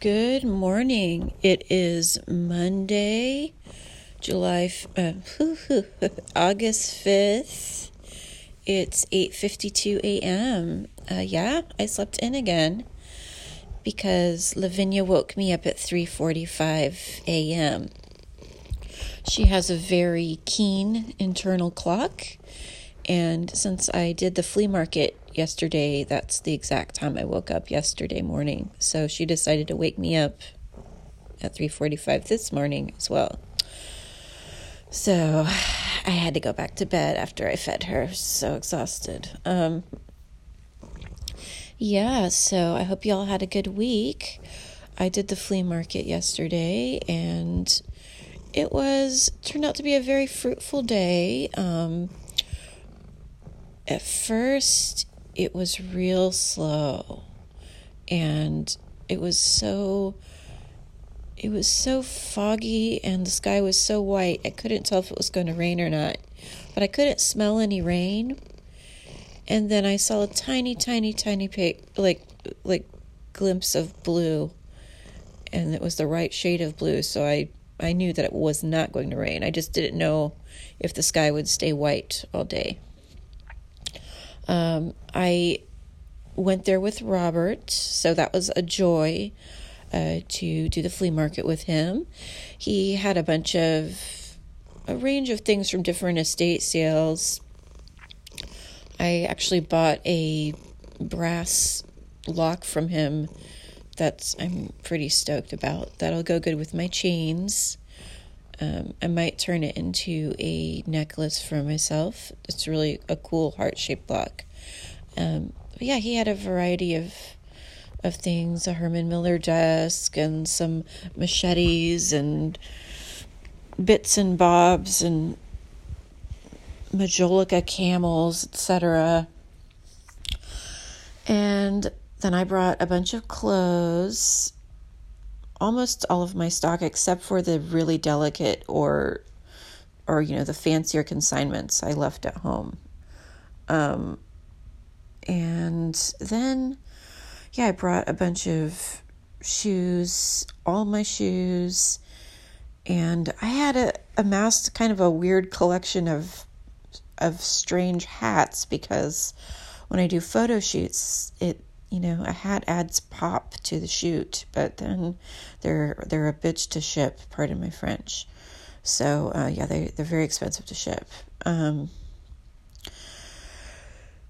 Good morning. It is Monday, July uh, August 5th. It's 8:52 a.m. Uh, yeah, I slept in again because Lavinia woke me up at 3:45 a.m. She has a very keen internal clock, and since I did the flea market yesterday, that's the exact time I woke up yesterday morning. So she decided to wake me up at 3:45 this morning as well. So I had to go back to bed after I fed her. So exhausted. Um, yeah, so I hope y'all had a good week. I did the flea market yesterday and it was turned out to be a very fruitful day. Um, at first it was real slow. And it was so it was so foggy and the sky was so white I couldn't tell if it was going to rain or not. But I couldn't smell any rain. And then I saw a tiny tiny tiny like like glimpse of blue. And it was the right shade of blue so I I knew that it was not going to rain. I just didn't know if the sky would stay white all day um, I went there with Robert, so that was a joy uh, to do the flea market with him. He had a bunch of a range of things from different estate sales. I actually bought a brass lock from him that's I'm pretty stoked about. That'll go good with my chains. Um, I might turn it into a necklace for myself. It's really a cool heart shaped lock. Um, but yeah, he had a variety of of things a Herman Miller desk and some machetes and bits and bobs and majolica camels, etc. And then I brought a bunch of clothes almost all of my stock except for the really delicate or or you know the fancier consignments I left at home. Um, and then yeah, I brought a bunch of shoes, all my shoes, and I had a amassed kind of a weird collection of of strange hats because when I do photo shoots, it you know, a hat adds pop to the shoot, but then they're they're a bitch to ship. Pardon my French. So uh, yeah, they they're very expensive to ship. Um,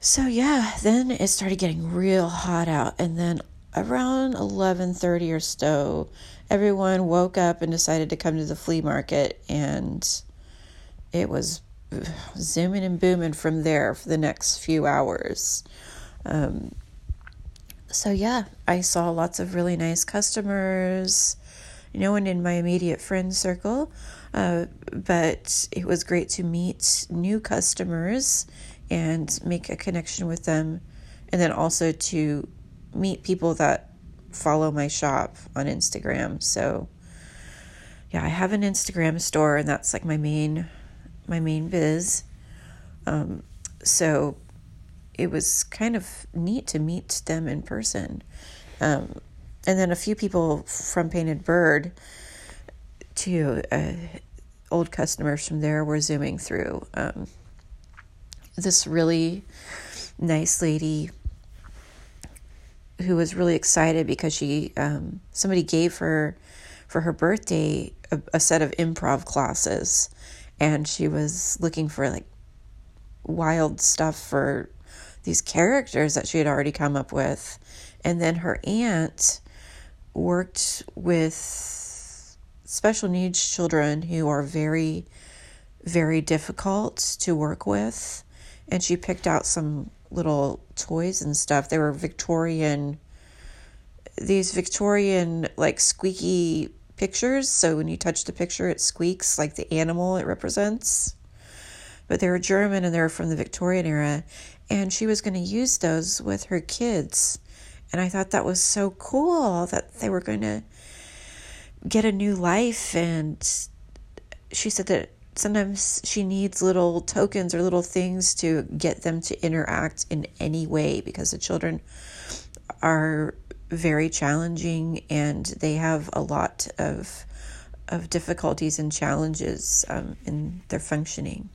so yeah, then it started getting real hot out, and then around eleven thirty or so, everyone woke up and decided to come to the flea market, and it was zooming and booming from there for the next few hours. Um, so yeah, I saw lots of really nice customers. No one in my immediate friend circle, uh, but it was great to meet new customers and make a connection with them, and then also to meet people that follow my shop on Instagram. So yeah, I have an Instagram store, and that's like my main my main biz. Um, so it was kind of neat to meet them in person. Um, and then a few people from Painted Bird, too, uh, old customers from there were zooming through. Um, this really nice lady who was really excited because she um, somebody gave her for her birthday a, a set of improv classes, and she was looking for like wild stuff for these characters that she had already come up with. And then her aunt worked with special needs children who are very, very difficult to work with. And she picked out some little toys and stuff. They were Victorian, these Victorian, like squeaky pictures. So when you touch the picture, it squeaks like the animal it represents. But they were German and they were from the Victorian era and she was going to use those with her kids. And I thought that was so cool that they were going to get a new life. And she said that sometimes she needs little tokens or little things to get them to interact in any way because the children are very challenging and they have a lot of of difficulties and challenges um, in their functioning.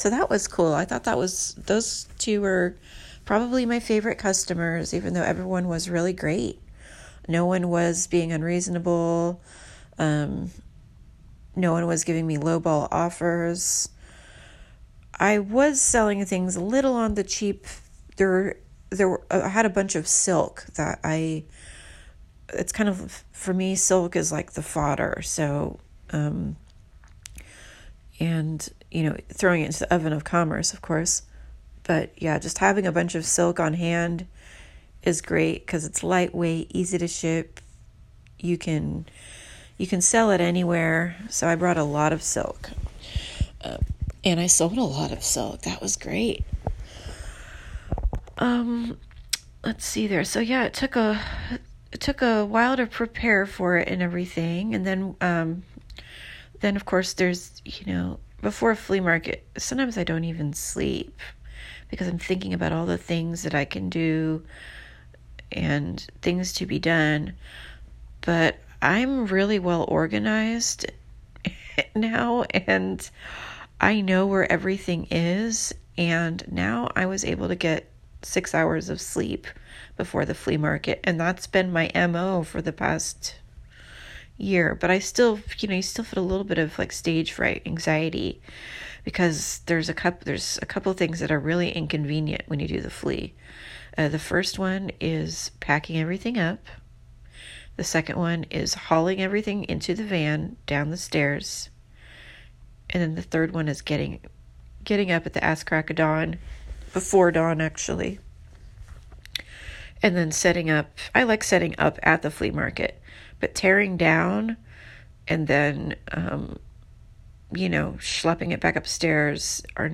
So that was cool. I thought that was those two were probably my favorite customers, even though everyone was really great. No one was being unreasonable. Um, no one was giving me lowball offers. I was selling things a little on the cheap. There, there were, I had a bunch of silk that I. It's kind of for me, silk is like the fodder. So, um, and you know, throwing it into the oven of commerce, of course. But yeah, just having a bunch of silk on hand is great because it's lightweight, easy to ship. You can you can sell it anywhere. So I brought a lot of silk. Uh, and I sold a lot of silk. That was great. Um let's see there. So yeah, it took a it took a while to prepare for it and everything. And then um then of course there's, you know, before a flea market, sometimes I don't even sleep because I'm thinking about all the things that I can do and things to be done. But I'm really well organized now and I know where everything is. And now I was able to get six hours of sleep before the flea market. And that's been my MO for the past year. But I still, you know, you still feel a little bit of like stage fright, anxiety because there's a couple there's a couple things that are really inconvenient when you do the flea. Uh, the first one is packing everything up. The second one is hauling everything into the van down the stairs. And then the third one is getting getting up at the ass crack of dawn, before dawn actually. And then setting up I like setting up at the flea market, but tearing down and then um, you know, schlepping it back upstairs are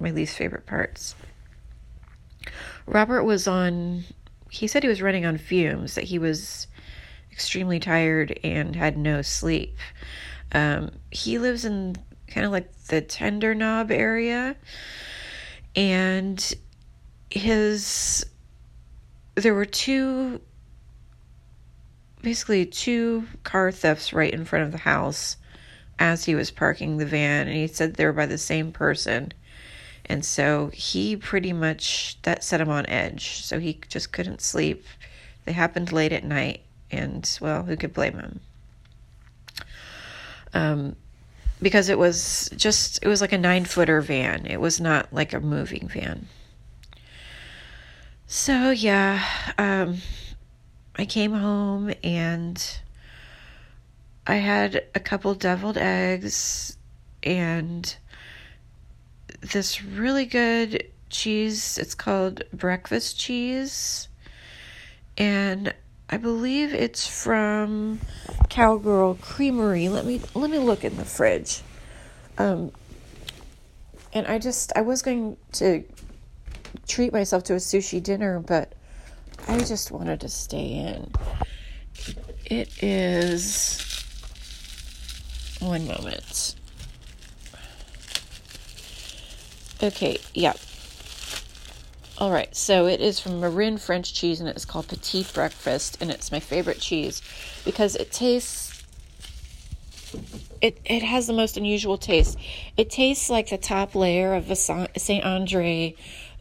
my least favorite parts. Robert was on, he said he was running on fumes, that he was extremely tired and had no sleep. Um, he lives in kind of like the Tender Nob area, and his, there were two, basically two car thefts right in front of the house as he was parking the van, and he said they were by the same person. And so he pretty much that set him on edge. So he just couldn't sleep. They happened late at night, and well, who could blame him? Um, because it was just it was like a nine footer van. It was not like a moving van. So yeah, um, I came home and I had a couple deviled eggs and this really good cheese. It's called breakfast cheese. And I believe it's from Cowgirl Creamery. Let me let me look in the fridge. Um and I just I was going to treat myself to a sushi dinner, but I just wanted to stay in. It is one moment. Okay, yeah. All right, so it is from Marin French cheese and it's called Petit Breakfast and it's my favorite cheese because it tastes it it has the most unusual taste. It tastes like the top layer of a Saint Andre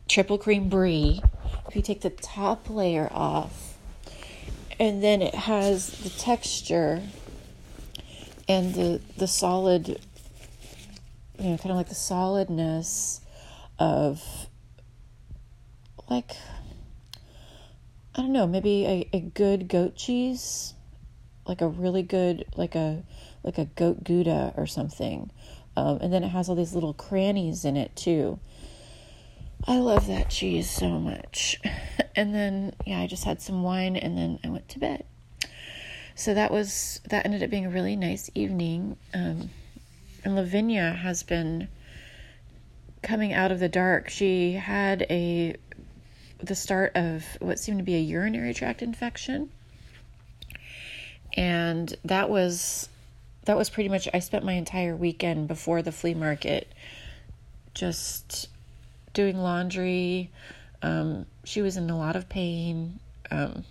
triple cream brie. If you take the top layer off, and then it has the texture and the the solid you know kind of like the solidness of like I don't know, maybe a, a good goat cheese, like a really good like a like a goat gouda or something. Um, and then it has all these little crannies in it too. I love that cheese so much. and then yeah, I just had some wine and then I went to bed so that was that ended up being a really nice evening. Um, and Lavinia has been coming out of the dark. She had a the start of what seemed to be a urinary tract infection, and that was that was pretty much. I spent my entire weekend before the flea market just doing laundry. Um, she was in a lot of pain. Um,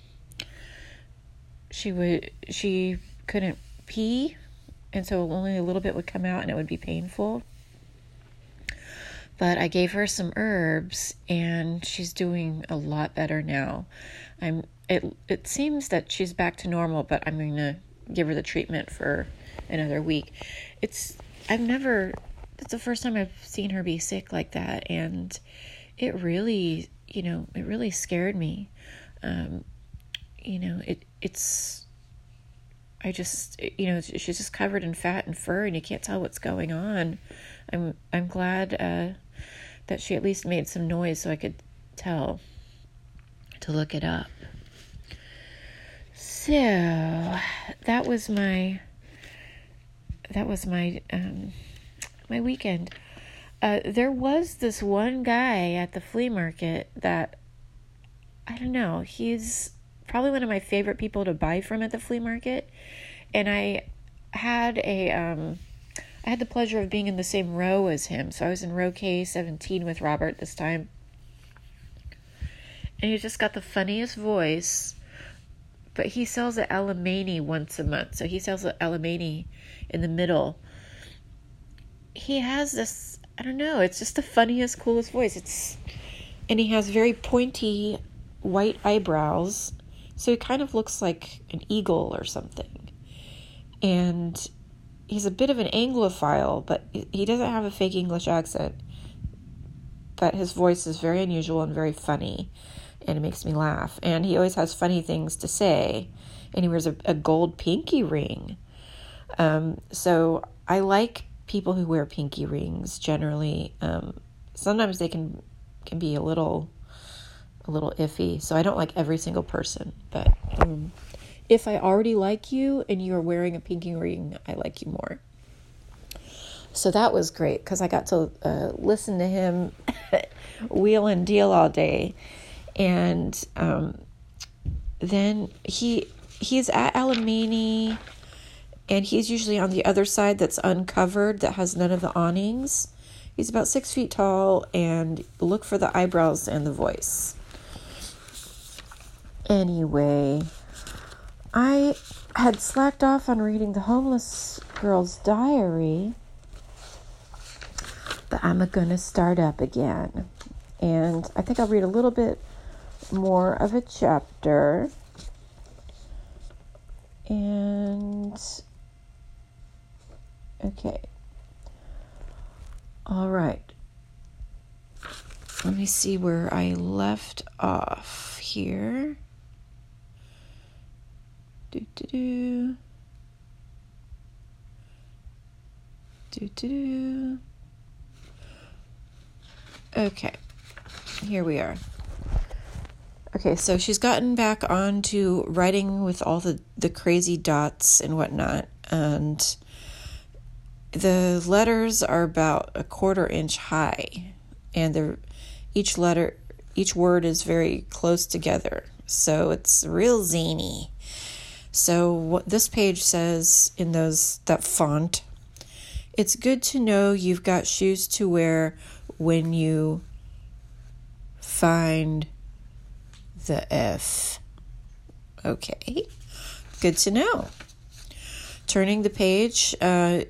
she would she couldn't pee and so only a little bit would come out and it would be painful but I gave her some herbs and she's doing a lot better now. I'm it it seems that she's back to normal, but I'm going to give her the treatment for another week. It's I've never it's the first time I've seen her be sick like that and it really, you know, it really scared me. Um, you know, it it's I just you know, she's just covered in fat and fur and you can't tell what's going on. I'm I'm glad uh, that she at least made some noise so I could tell to look it up. So that was my that was my um, my weekend. Uh, there was this one guy at the flea market that I don't know. He's probably one of my favorite people to buy from at the flea market, and I had a um, I had the pleasure of being in the same row as him. So I was in row K seventeen with Robert this time, and he just got the funniest voice. But he sells at Alemany once a month, so he sells at Alemany in the middle. He has this I don't know, it's just the funniest, coolest voice. It's and he has very pointy white eyebrows. So he kind of looks like an eagle or something. And he's a bit of an Anglophile, but he doesn't have a fake English accent. But his voice is very unusual and very funny, and it makes me laugh. And he always has funny things to say, and he wears a, a gold pinky ring. Um, so I like people who wear pinky rings generally. Um, sometimes they can can be a little a little iffy. So I don't like every single person, but um, if I already like you and you are wearing a pinky ring, I like you more. So that was great because I got to uh, listen to him wheel and deal all day, and um, then he he's at Alemany and he's usually on the other side that's uncovered that has none of the awnings. He's about six feet tall, and look for the eyebrows and the voice. Anyway, I had slacked off on reading the homeless girl's diary, but I'm gonna start up again. And I think I'll read a little bit more of a chapter. And Okay. All right. Let me see where I left off here. Do do do. Do do do. Okay. Here we are. Okay, so she's gotten back on to writing with all the, the crazy dots and whatnot. And the letters are about a quarter inch high, and each letter, each word is very close together. So it's real zany. So what this page says in those that font, it's good to know you've got shoes to wear when you find the F. Okay, good to know. Turning the page, uh,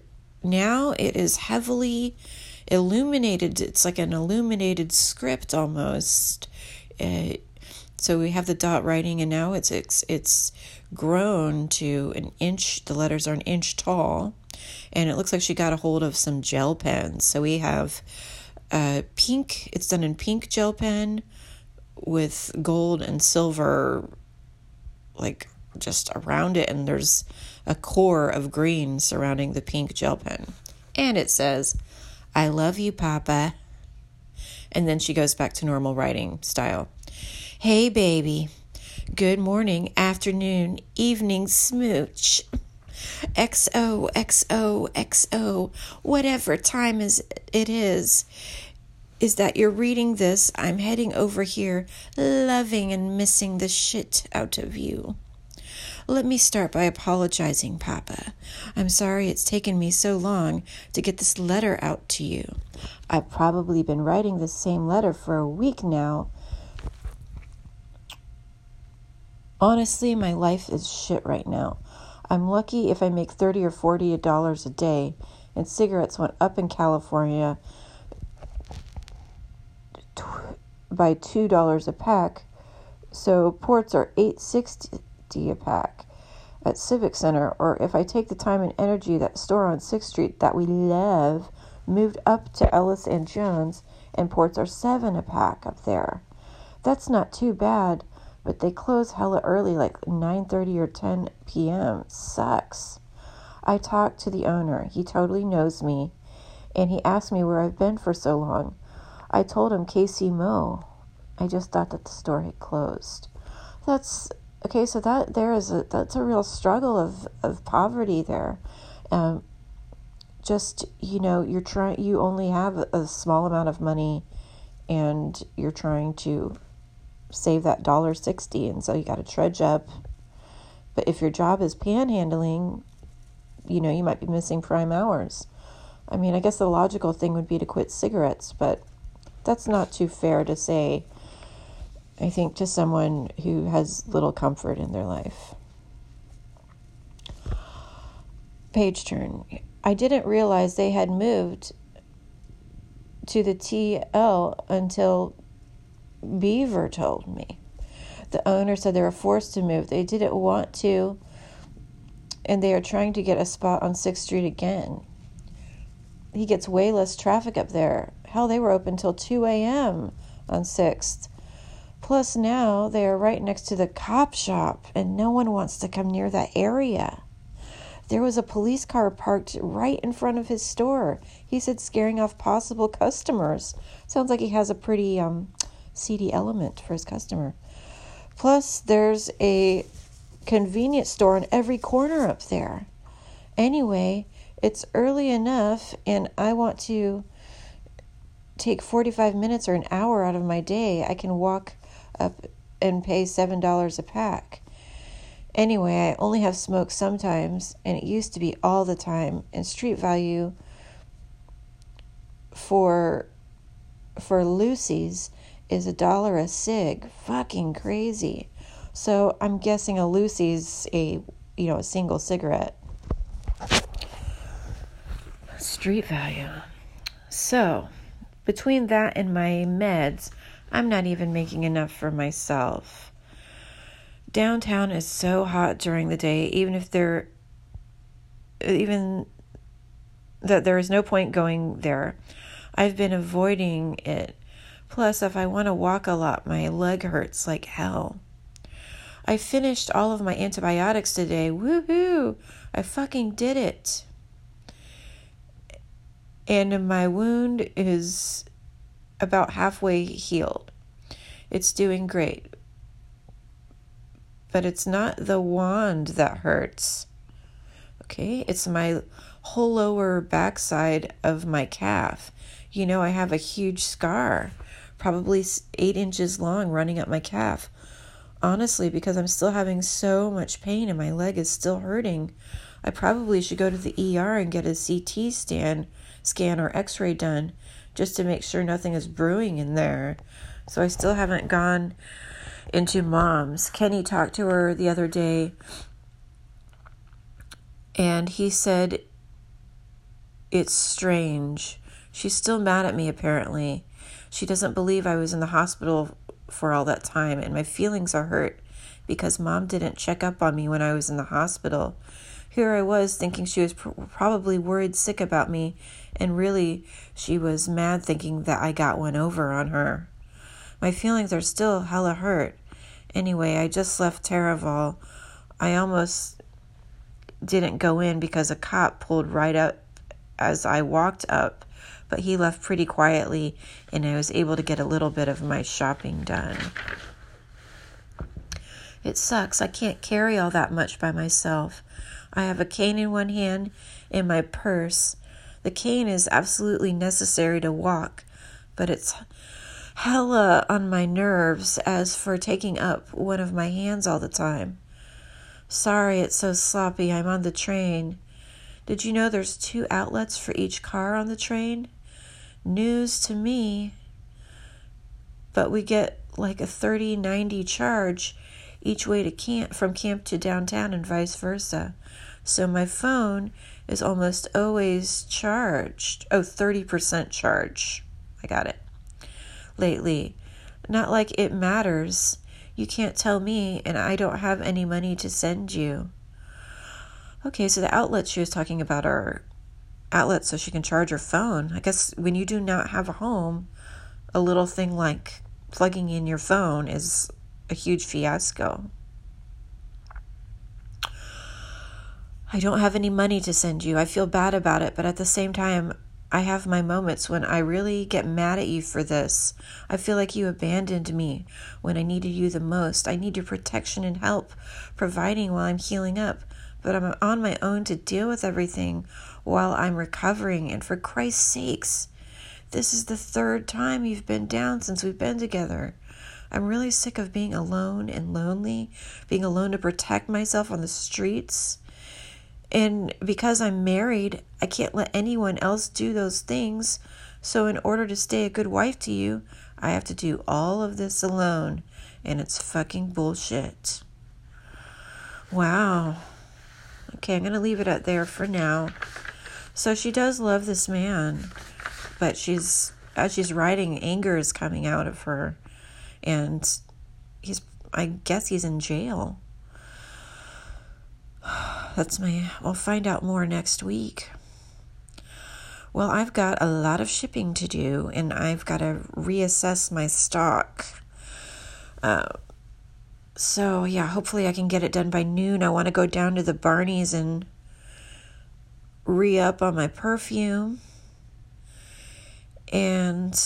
now it is heavily illuminated. It's like an illuminated script almost. Uh, so we have the dot writing, and now it's it's it's grown to an inch. The letters are an inch tall, and it looks like she got a hold of some gel pens. So we have uh, pink. It's done in pink gel pen with gold and silver, like just around it, and there's a core of green surrounding the pink gel pen. And it says, I love you, Papa. And then she goes back to normal writing style. Hey, baby. Good morning, afternoon, evening smooch. XO, XO, XO, whatever time is it is, is that you're reading this. I'm heading over here, loving and missing the shit out of you. Let me start by apologizing, Papa. I'm sorry it's taken me so long to get this letter out to you. I've probably been writing the same letter for a week now. Honestly, my life is shit right now. I'm lucky if I make 30 or 40 dollars a day, and cigarettes went up in California by $2 a pack. So ports are 860 a pack at Civic Center or if I take the time and energy that store on 6th Street that we love moved up to Ellis and Jones and ports are 7 a pack up there. That's not too bad, but they close hella early like 9:30 or 10 p.m. Sucks. I talked to the owner. He totally knows me and he asked me where I've been for so long. I told him KC Mo. I just thought that the store had closed. That's okay. So that there is a that's a real struggle of of poverty there. Um, just you know, you're trying. You only have a small amount of money, and you're trying to save that dollar sixty, and so you got to trudge up. But if your job is panhandling, you know, you might be missing prime hours. I mean, I guess the logical thing would be to quit cigarettes, but that's not too fair to say, I think, to someone who has little comfort in their life. Page turn. I didn't realize they had moved to the TL until Beaver told me. The owner said they were forced to move. They didn't want to, and they are trying to get a spot on 6th Street again. He gets way less traffic up there. Hell, they were open till 2 a.m. on 6th. Plus, now they are right next to the cop shop, and no one wants to come near that area. There was a police car parked right in front of his store. He said scaring off possible customers. Sounds like he has a pretty um, seedy element for his customer. Plus, there's a convenience store on every corner up there. Anyway, it's early enough, and I want to take 45 minutes or an hour out of my day, I can walk up and pay $7 a pack. Anyway, I only have smoke sometimes, and it used to be all the time. And street value for for loosies is a dollar a cig. Fucking crazy. So I'm guessing a loosie's a you know a single cigarette. Street value. So between that and my meds, I'm not even making enough for myself. Downtown is so hot during the day, even if there, even that there is no point going there. I've been avoiding it. Plus, if I want to walk a lot, my leg hurts like hell. I finished all of my antibiotics today. Woohoo! I fucking did it and my wound is about halfway healed. It's doing great. But it's not the wand that hurts. Okay? It's my whole lower backside of my calf. You know, I have a huge scar, probably eight inches long, running up my calf. Honestly, because I'm still having so much pain and my leg is still hurting, I probably should go to the ER and get a CT scan scan or x ray done just to make sure nothing is brewing in there. So I still haven't gone into mom's. Kenny talked to her the other day and he said it's strange. She's still mad at me, apparently. She doesn't believe I was in the hospital for all that time, and my feelings are hurt because mom didn't check up on me when I was in the hospital. Here I was thinking she was pr- probably worried sick about me, and really she was mad thinking that I got one over on her. My feelings are still hella hurt. Anyway, I just left Taraval. I almost didn't go in because a cop pulled right up as I walked up, but he left pretty quietly and I was able to get a little bit of my shopping done. It sucks. I can't carry all that much by myself. I have a cane in one hand and my purse. The cane is absolutely necessary to walk, but it's hella on my nerves as for taking up one of my hands all the time. Sorry it's so sloppy. I'm on the train. Did you know there's two outlets for each car on the train? News to me. But we get like a 30 90 charge each way to camp from camp to downtown and vice versa. So my phone is almost always charged. Oh, 30% charge. I got it. Lately. Not like it matters. You can't tell me, and I don't have any money to send you. Okay, so the outlets she was talking about are outlets so she can charge her phone. I guess when you do not have a home, a little thing like plugging in your phone is a huge fiasco. I don't have any money to send you. I feel bad about it, but at the same time, I have my moments when I really get mad at you for this. I feel like you abandoned me when I needed you the most. I need your protection and help providing while I'm healing up, but I'm on my own to deal with everything while I'm recovering. And for Christ's sakes, this is the third time you've been down since we've been together. I'm really sick of being alone and lonely, being alone to protect myself on the streets. And because I'm married, I can't let anyone else do those things. So, in order to stay a good wife to you, I have to do all of this alone. And it's fucking bullshit. Wow. Okay, I'm going to leave it at there for now. So, she does love this man, but she's, as she's writing, anger is coming out of her. And he's, I guess he's in jail. That's my, we'll find out more next week. Well, I've got a lot of shipping to do and I've got to reassess my stock. Uh, so, yeah, hopefully I can get it done by noon. I want to go down to the Barney's and re up on my perfume. And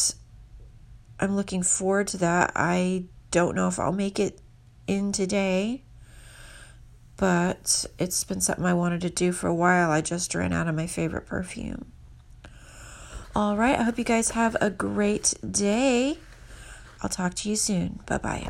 I'm looking forward to that. I don't know if I'll make it in today but it's been something I wanted to do for a while. I just ran out of my favorite perfume. All right, I hope you guys have a great day. I'll talk to you soon. Bye bye.